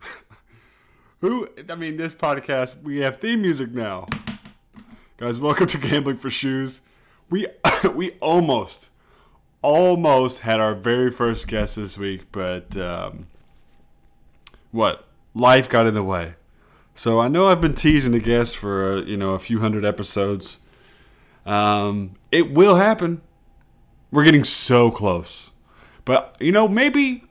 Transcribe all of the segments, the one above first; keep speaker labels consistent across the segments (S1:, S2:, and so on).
S1: Who? I mean, this podcast we have theme music now, guys. Welcome to Gambling for Shoes. We we almost almost had our very first guest this week, but um, what? Life got in the way. So I know I've been teasing the guest for uh, you know a few hundred episodes. Um, it will happen. We're getting so close, but you know maybe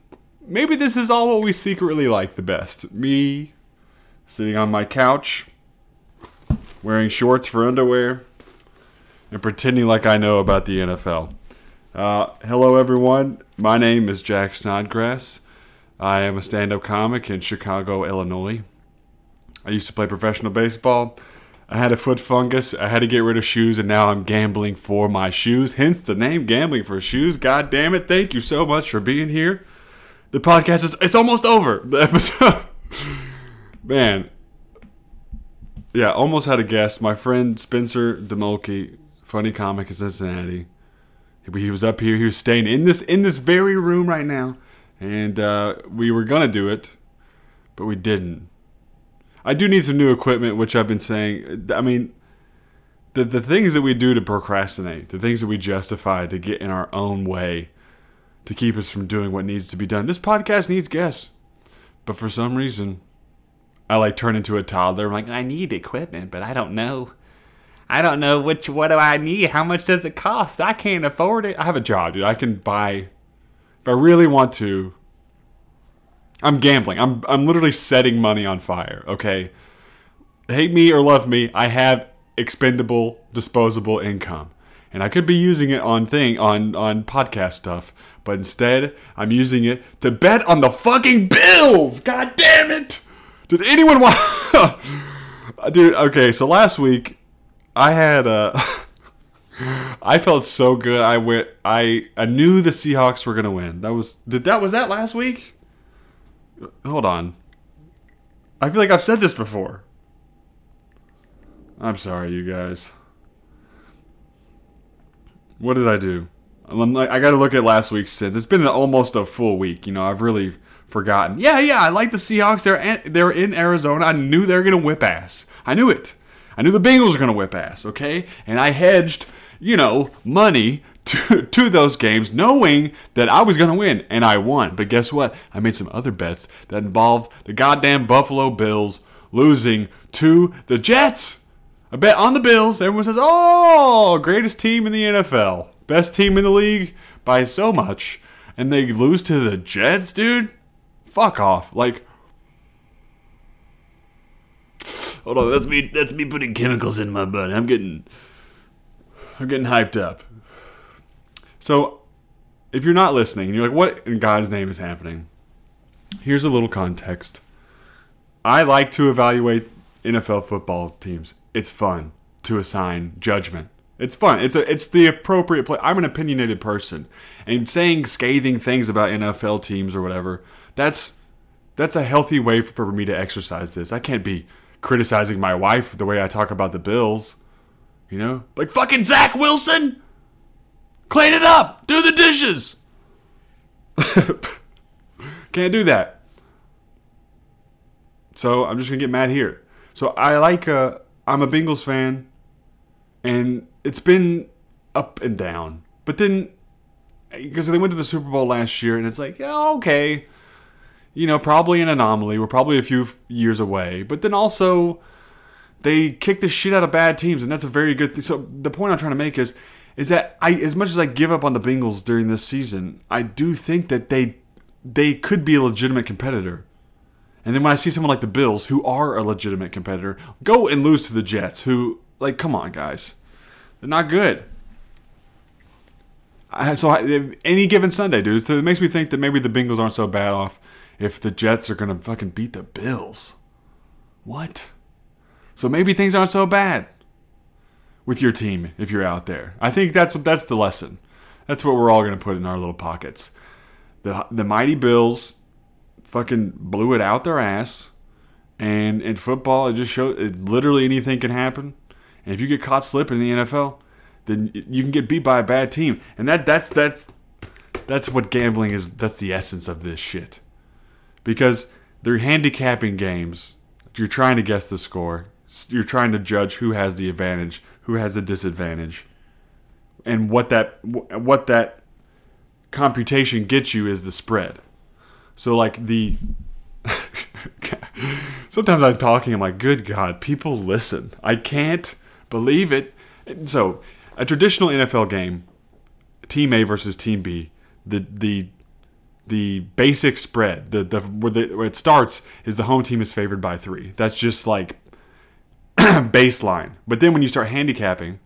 S1: maybe this is all what we secretly like the best. Me sitting on my couch, wearing shorts for underwear, and pretending like I know about the NFL. Uh, hello, everyone. My name is Jack Snodgrass. I am a stand up comic in Chicago, Illinois. I used to play professional baseball. I had a foot fungus. I had to get rid of shoes, and now I'm gambling for my shoes. Hence the name Gambling for Shoes. God damn it. Thank you so much for being here. The podcast is it's almost over. The episode Man. Yeah, almost had a guest. My friend Spencer Demolke, funny comic in Cincinnati. He was up here. He was staying in this in this very room right now, and uh, we were gonna do it, but we didn't. I do need some new equipment, which I've been saying. I mean, the the things that we do to procrastinate, the things that we justify to get in our own way, to keep us from doing what needs to be done. This podcast needs guests, but for some reason, I like turn into a toddler. I'm like, I need equipment, but I don't know. I don't know which. What do I need? How much does it cost? I can't afford it. I have a job, dude. I can buy if I really want to. I'm gambling. I'm I'm literally setting money on fire. Okay, hate me or love me, I have expendable, disposable income, and I could be using it on thing on on podcast stuff, but instead I'm using it to bet on the fucking Bills. God damn it! Did anyone want? Dude, okay. So last week I had uh I felt so good. I went. I I knew the Seahawks were gonna win. That was did that was that last week. Hold on. I feel like I've said this before. I'm sorry, you guys. What did I do? I got to look at last week's since it's been almost a full week. You know, I've really forgotten. Yeah, yeah, I like the Seahawks. They're they're in Arizona. I knew they were gonna whip ass. I knew it. I knew the Bengals were gonna whip ass. Okay, and I hedged, you know, money to, to those games, knowing that I was going to win, and I won. But guess what? I made some other bets that involved the goddamn Buffalo Bills losing to the Jets. I bet on the Bills. Everyone says, oh, greatest team in the NFL, best team in the league by so much. And they lose to the Jets, dude? Fuck off. Like, hold on, that's me. That's me putting chemicals in my butt. I'm getting, I'm getting hyped up. So, if you're not listening and you're like, what in God's name is happening? Here's a little context. I like to evaluate NFL football teams. It's fun to assign judgment. It's fun. It's a, it's the appropriate play. I'm an opinionated person, and saying scathing things about NFL teams or whatever, that's that's a healthy way for me to exercise this. I can't be criticizing my wife the way I talk about the Bills. You know, like fucking Zach Wilson. Clean it up. Do the dishes. Can't do that. So I'm just gonna get mad here. So I like. Uh, I'm a Bengals fan, and it's been up and down. But then, because they went to the Super Bowl last year, and it's like, yeah, okay, you know, probably an anomaly. We're probably a few years away. But then also, they kick the shit out of bad teams, and that's a very good thing. So the point I'm trying to make is is that I, as much as I give up on the Bengals during this season, I do think that they they could be a legitimate competitor. And then when I see someone like the Bills, who are a legitimate competitor, go and lose to the Jets, who like, come on, guys, they're not good. I, so I, any given Sunday, dude, so it makes me think that maybe the Bengals aren't so bad off if the Jets are gonna fucking beat the Bills. What? So maybe things aren't so bad with your team if you're out there. I think that's what that's the lesson. That's what we're all going to put in our little pockets. The the mighty Bills fucking blew it out their ass, and in football it just showed it, literally anything can happen. And if you get caught slipping in the NFL, then you can get beat by a bad team, and that that's that's that's what gambling is. That's the essence of this shit, because they're handicapping games. You're trying to guess the score. You're trying to judge who has the advantage, who has the disadvantage, and what that what that computation gets you is the spread. So like the sometimes I'm talking, I'm like, good God, people listen. I can't believe it. So a traditional NFL game, Team A versus Team B, the the the basic spread, the the where, the where it starts is the home team is favored by three. That's just like baseline. But then when you start handicapping,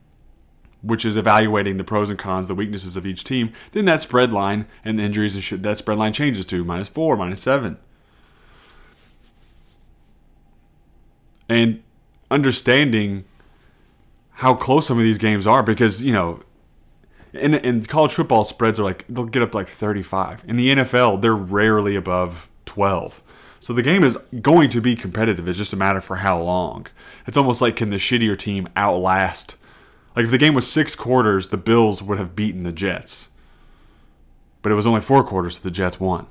S1: which is evaluating the pros and cons, the weaknesses of each team, then that spread line and the injuries and shit, that spread line changes to minus four, minus seven. And understanding how close some of these games are because, you know, in, in college football, spreads are like, they'll get up like 35. In the NFL, they're rarely above 12. So the game is going to be competitive. It's just a matter for how long. It's almost like can the shittier team outlast like if the game was six quarters, the Bills would have beaten the Jets. But it was only four quarters, so the Jets won.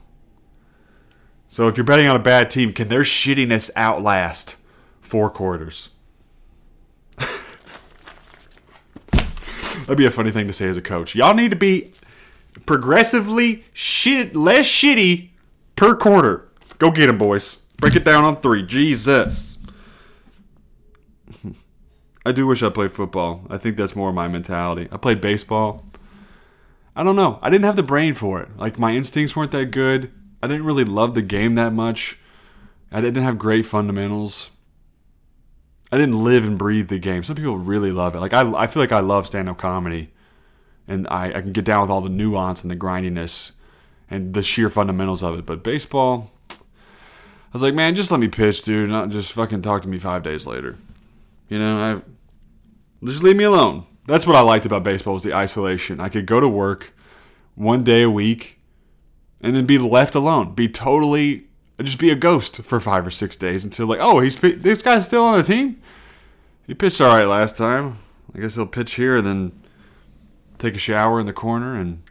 S1: So if you're betting on a bad team, can their shittiness outlast four quarters? That'd be a funny thing to say as a coach. Y'all need to be progressively shit less shitty per quarter. Go get them, boys. Break it down on three. Jesus. I do wish I played football. I think that's more my mentality. I played baseball. I don't know. I didn't have the brain for it. Like my instincts weren't that good. I didn't really love the game that much. I didn't have great fundamentals. I didn't live and breathe the game. Some people really love it. Like I, I feel like I love stand-up comedy, and I, I can get down with all the nuance and the grindiness, and the sheer fundamentals of it. But baseball, I was like, man, just let me pitch, dude. Not just fucking talk to me five days later. You know, I just leave me alone. That's what I liked about baseball was the isolation. I could go to work one day a week and then be left alone, be totally just be a ghost for five or six days until like, oh, he's this guy's still on the team. He pitched all right last time. I guess he'll pitch here and then take a shower in the corner and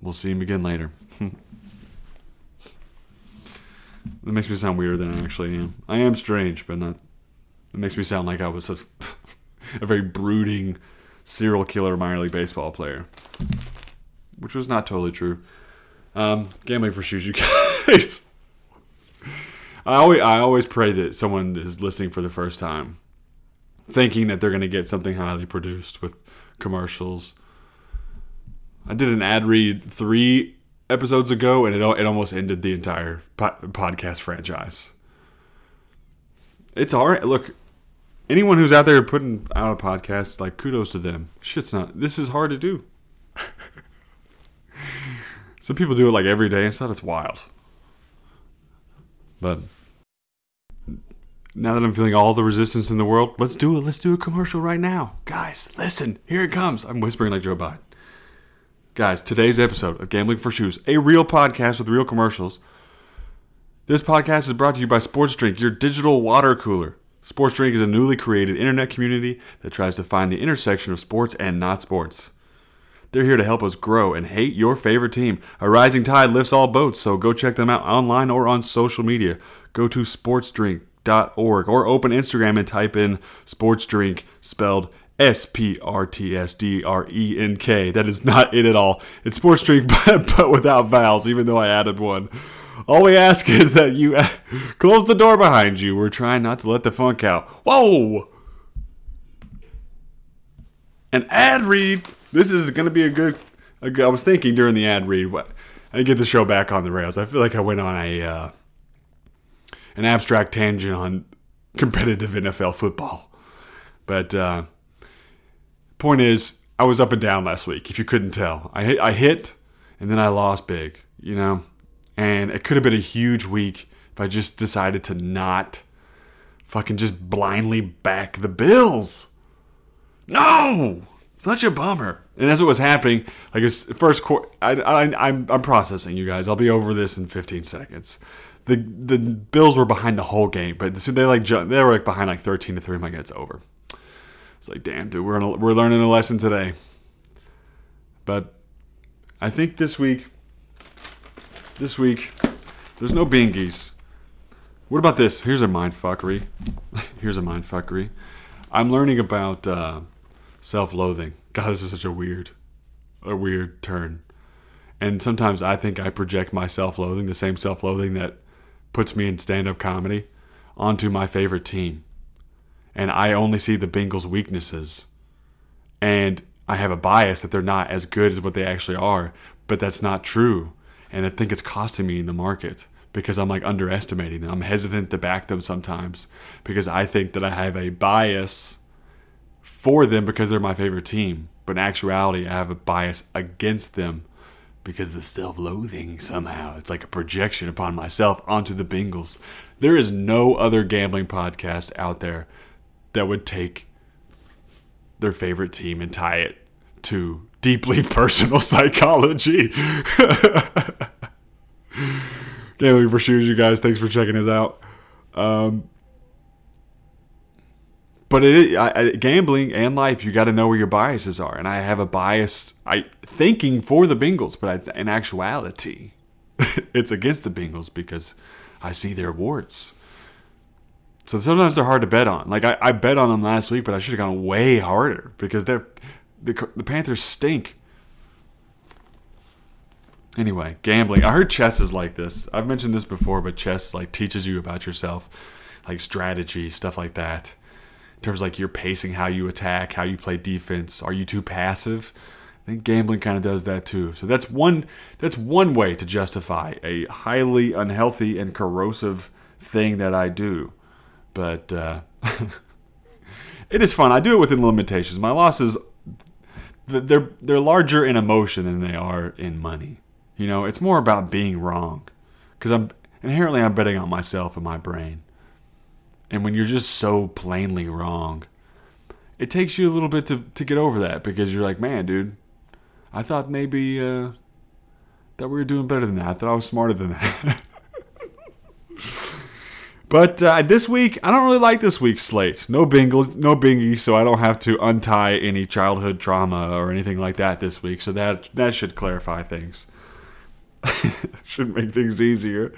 S1: we'll see him again later. that makes me sound weirder than I actually am. I am strange, but not it makes me sound like I was a, a very brooding serial killer minor league baseball player, which was not totally true. Um, gambling for shoes, you guys. I always I always pray that someone is listening for the first time, thinking that they're going to get something highly produced with commercials. I did an ad read three episodes ago, and it it almost ended the entire po- podcast franchise. It's all right. Look, anyone who's out there putting out a podcast, like kudos to them. Shit's not. This is hard to do. Some people do it like every day and stuff. It's wild. But now that I'm feeling all the resistance in the world, let's do it. Let's do a commercial right now, guys. Listen, here it comes. I'm whispering like Joe Biden. Guys, today's episode of Gambling for Shoes, a real podcast with real commercials. This podcast is brought to you by Sports Drink, your digital water cooler. Sports Drink is a newly created internet community that tries to find the intersection of sports and not sports. They're here to help us grow and hate your favorite team. A rising tide lifts all boats, so go check them out online or on social media. Go to sportsdrink.org or open Instagram and type in sportsdrink spelled S P R T S D R E N K. That is not it at all. It's sports drink, but, but without vowels, even though I added one. All we ask is that you close the door behind you. We're trying not to let the funk out. Whoa! An ad read. This is going to be a good, a good. I was thinking during the ad read, what I get the show back on the rails. I feel like I went on a uh, an abstract tangent on competitive NFL football, but uh, point is, I was up and down last week. If you couldn't tell, I hit, I hit, and then I lost big. You know, and it could have been a huge week if I just decided to not fucking just blindly back the Bills. No! Such a bummer. And as it was happening, like it's first quarter, I, I, I'm, I'm processing you guys. I'll be over this in 15 seconds. The the Bills were behind the whole game, but they like they were like behind like 13 to three. I'm like, it's over. It's like, damn, dude, we're, a, we're learning a lesson today. But I think this week, this week, there's no bingies. What about this? Here's a mind fuckery. Here's a mind fuckery. I'm learning about uh, self-loathing. God, this is such a weird, a weird turn. And sometimes I think I project my self-loathing, the same self-loathing that puts me in stand-up comedy, onto my favorite team. And I only see the Bengals' weaknesses. And I have a bias that they're not as good as what they actually are, but that's not true. And I think it's costing me in the market because I'm like underestimating them. I'm hesitant to back them sometimes because I think that I have a bias for them because they're my favorite team. But in actuality, I have a bias against them because the self loathing somehow. It's like a projection upon myself onto the Bengals. There is no other gambling podcast out there that would take their favorite team and tie it to deeply personal psychology. Gambling for shoes, you guys. Thanks for checking us out. Um, but it, I, I, gambling and life, you got to know where your biases are. And I have a bias, I thinking for the Bengals, but I, in actuality, it's against the Bengals because I see their warts. So sometimes they're hard to bet on. Like I, I bet on them last week, but I should have gone way harder because they're the the Panthers stink. Anyway, gambling. I heard chess is like this. I've mentioned this before, but chess like teaches you about yourself, like strategy, stuff like that. In terms of like your pacing, how you attack, how you play defense. Are you too passive? I think gambling kind of does that too. So that's one that's one way to justify a highly unhealthy and corrosive thing that I do. But uh, it is fun. I do it within limitations. My losses they're they're larger in emotion than they are in money. You know, it's more about being wrong. Because I'm inherently I'm betting on myself and my brain. And when you're just so plainly wrong, it takes you a little bit to, to get over that because you're like, man, dude, I thought maybe uh, that we were doing better than that. I thought I was smarter than that. but uh, this week, I don't really like this week's slate. No Bengals, no bingy, so I don't have to untie any childhood trauma or anything like that this week. So that that should clarify things. Should make things easier.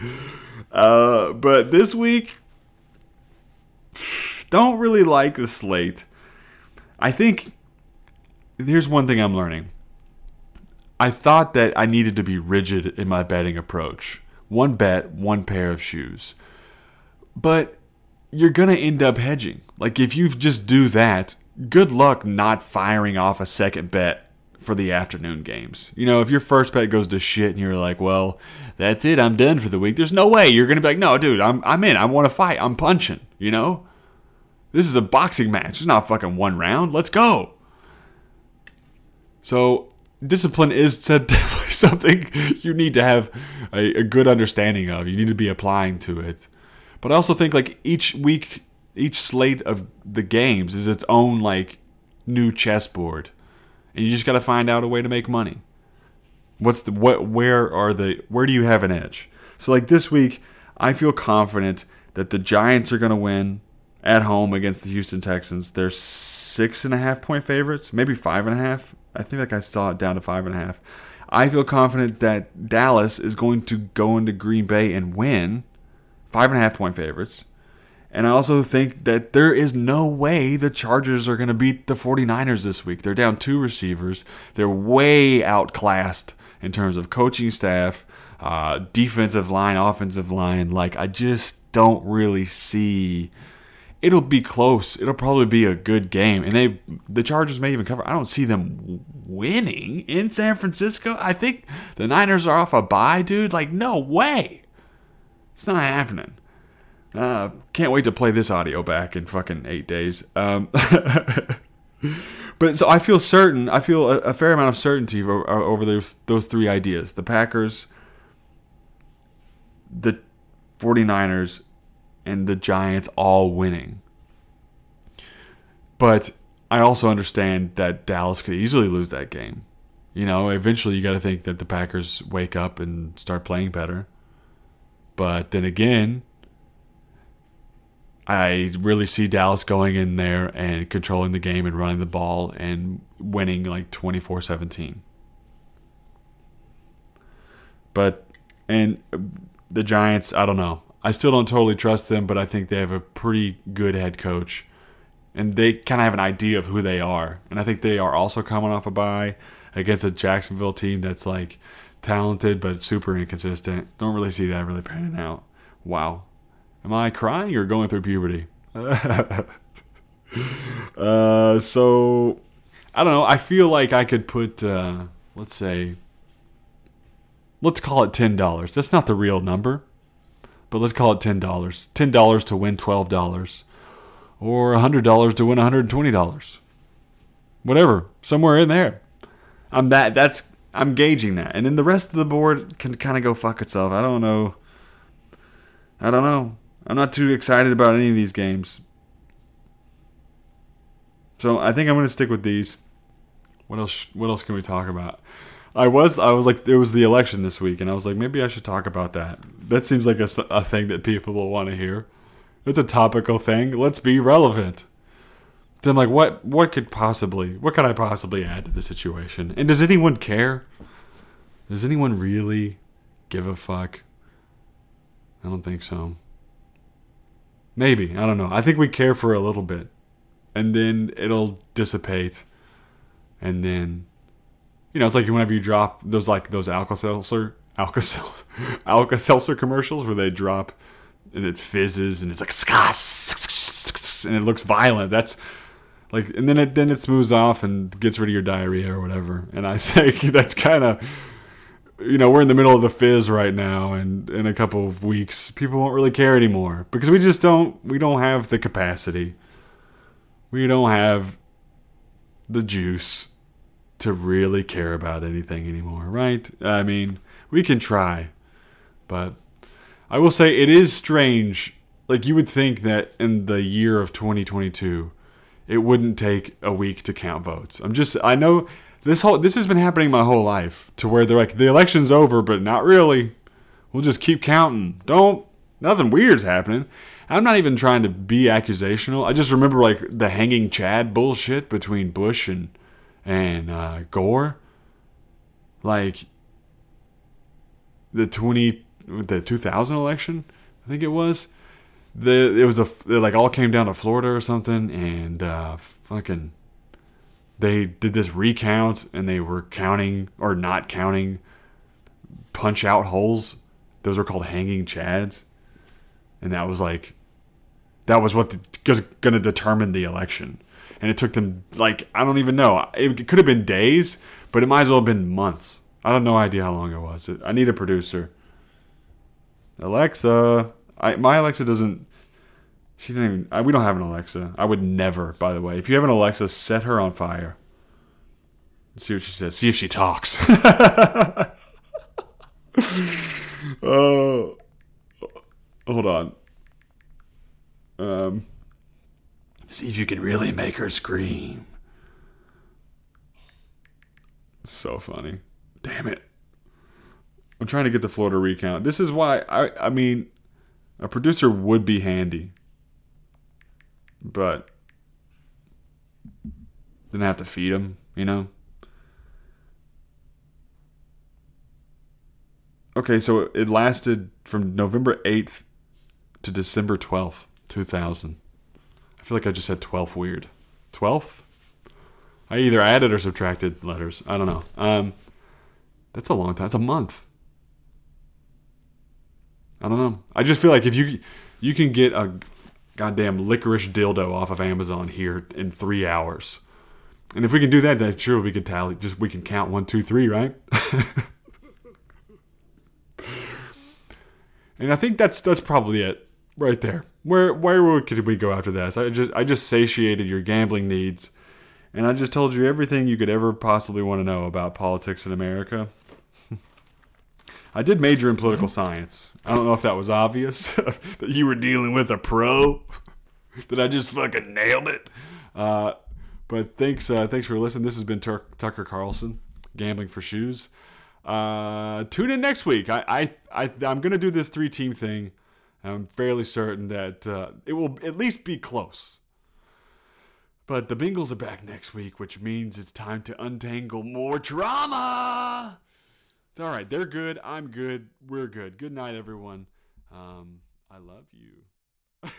S1: Uh, but this week, don't really like the slate. I think here's one thing I'm learning. I thought that I needed to be rigid in my betting approach. One bet, one pair of shoes. But you're going to end up hedging. Like if you just do that, good luck not firing off a second bet for the afternoon games. You know, if your first bet goes to shit and you're like, well, that's it, I'm done for the week, there's no way you're going to be like, no, dude, I'm, I'm in. I want to fight. I'm punching, you know? This is a boxing match. It's not fucking one round. Let's go. So, discipline is definitely something you need to have a, a good understanding of. You need to be applying to it. But I also think, like, each week, each slate of the games is its own, like, new chessboard and you just got to find out a way to make money. What's the what? Where are the? Where do you have an edge? So like this week, I feel confident that the Giants are going to win at home against the Houston Texans. They're six and a half point favorites, maybe five and a half. I think like I saw it down to five and a half. I feel confident that Dallas is going to go into Green Bay and win, five and a half point favorites. And I also think that there is no way the Chargers are going to beat the 49ers this week. They're down two receivers. They're way outclassed in terms of coaching staff, uh, defensive line, offensive line. Like, I just don't really see. It'll be close. It'll probably be a good game, and they the Chargers may even cover. I don't see them winning in San Francisco. I think the Niners are off a bye, dude. Like, no way. It's not happening. Uh, can't wait to play this audio back in fucking eight days. Um, but so I feel certain. I feel a, a fair amount of certainty over, over, those those three ideas: the Packers, the 49ers, and the Giants all winning. But I also understand that Dallas could easily lose that game. You know, eventually you got to think that the Packers wake up and start playing better. But then again, I really see Dallas going in there and controlling the game and running the ball and winning like 24 17. But, and uh, the Giants, I don't know. I still don't totally trust them, but I think they have a pretty good head coach. And they kind of have an idea of who they are. And I think they are also coming off a bye against a Jacksonville team that's like talented but super inconsistent. Don't really see that really panning out. Wow. Am I crying or going through puberty? uh, so I don't know. I feel like I could put, uh, let's say, let's call it ten dollars. That's not the real number, but let's call it ten dollars. Ten dollars to win twelve dollars, or hundred dollars to win one hundred twenty dollars. Whatever, somewhere in there. I'm that. That's I'm gauging that, and then the rest of the board can kind of go fuck itself. I don't know. I don't know. I'm not too excited about any of these games. So I think I'm going to stick with these. What else? What else can we talk about? I was I was like there was the election this week, and I was like maybe I should talk about that. That seems like a, a thing that people will want to hear. It's a topical thing. Let's be relevant. So I'm like, what? What could possibly? What could I possibly add to the situation? And does anyone care? Does anyone really give a fuck? I don't think so. Maybe I don't know. I think we care for a little bit, and then it'll dissipate, and then, you know, it's like whenever you drop those like those Alka Seltzer, Alka Seltzer commercials where they drop, and it fizzes and it's like and it looks violent. That's like, and then it then it smooths off and gets rid of your diarrhea or whatever. And I think that's kind of you know, we're in the middle of the fizz right now, and in a couple of weeks, people won't really care anymore because we just don't. We don't have the capacity. We don't have the juice to really care about anything anymore, right? I mean, we can try, but I will say it is strange. Like you would think that in the year of 2022, it wouldn't take a week to count votes. I'm just I know this whole this has been happening my whole life to where they're like the election's over, but not really. We'll just keep counting. Don't nothing weird's happening. I'm not even trying to be accusational. I just remember like the hanging Chad bullshit between Bush and and uh, Gore. Like the twenty the 2000 election, I think it was. The it was a it like all came down to Florida or something, and uh, fucking they did this recount and they were counting or not counting punch out holes. Those were called hanging chads. And that was like, that was what was going to determine the election. And it took them, like, I don't even know. It could have been days, but it might as well have been months. I don't no idea how long it was. I need a producer. Alexa. I, my Alexa doesn't she didn't even. I, we don't have an Alexa. I would never, by the way. If you have an Alexa, set her on fire. See what she says. See if she talks. Oh, uh, hold on. Um, see if you can really make her scream. So funny. Damn it. I'm trying to get the Florida recount. This is why I I mean a producer would be handy but didn't have to feed him, you know. Okay, so it lasted from November 8th to December 12th, 2000. I feel like I just said 12th weird. 12th? I either added or subtracted letters. I don't know. Um, that's a long time. It's a month. I don't know. I just feel like if you you can get a goddamn licorice dildo off of Amazon here in three hours. And if we can do that, then sure we can tally. Just we can count one, two, three, right? and I think that's that's probably it right there. Where where could we go after this? I just I just satiated your gambling needs, and I just told you everything you could ever possibly want to know about politics in America. I did major in political science. I don't know if that was obvious that you were dealing with a pro. that I just fucking nailed it? Uh, but thanks, uh, thanks for listening. This has been Tur- Tucker Carlson, gambling for shoes. Uh, tune in next week. I, I, I I'm gonna do this three team thing. I'm fairly certain that uh, it will at least be close. But the Bengals are back next week, which means it's time to untangle more drama. It's all right. They're good. I'm good. We're good. Good night, everyone. Um, I love you.